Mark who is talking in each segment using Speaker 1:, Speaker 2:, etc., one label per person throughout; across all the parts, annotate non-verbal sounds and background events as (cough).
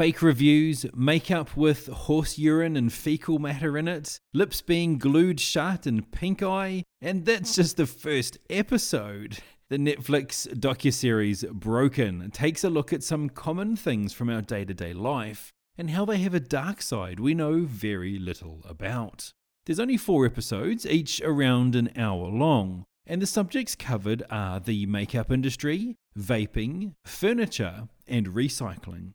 Speaker 1: fake reviews, makeup with horse urine and fecal matter in it, lips being glued shut and pink eye, and that's just the first episode. The Netflix docuseries Broken takes a look at some common things from our day to day life and how they have a dark side we know very little about. There's only four episodes, each around an hour long, and the subjects covered are the makeup industry, vaping, furniture, and recycling.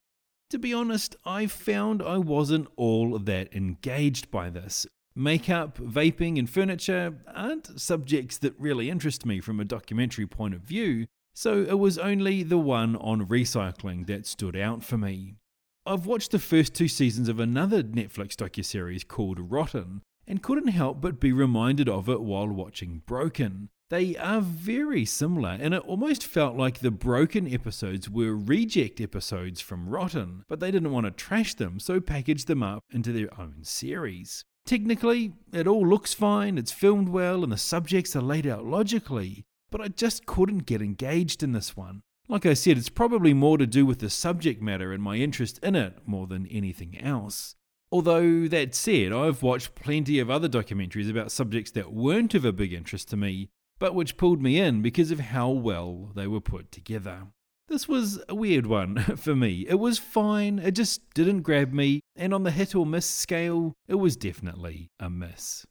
Speaker 1: To be honest, I found I wasn't all that engaged by this. Makeup, vaping, and furniture aren't subjects that really interest me from a documentary point of view, so it was only the one on recycling that stood out for me. I've watched the first two seasons of another Netflix docuseries called Rotten and couldn't help but be reminded of it while watching Broken. They are very similar, and it almost felt like the broken episodes were reject episodes from Rotten, but they didn't want to trash them, so packaged them up into their own series. Technically, it all looks fine, it's filmed well, and the subjects are laid out logically, but I just couldn't get engaged in this one. Like I said, it's probably more to do with the subject matter and my interest in it more than anything else. Although, that said, I've watched plenty of other documentaries about subjects that weren't of a big interest to me, but which pulled me in because of how well they were put together. This was a weird one (laughs) for me. It was fine, it just didn't grab me, and on the hit or miss scale, it was definitely a miss.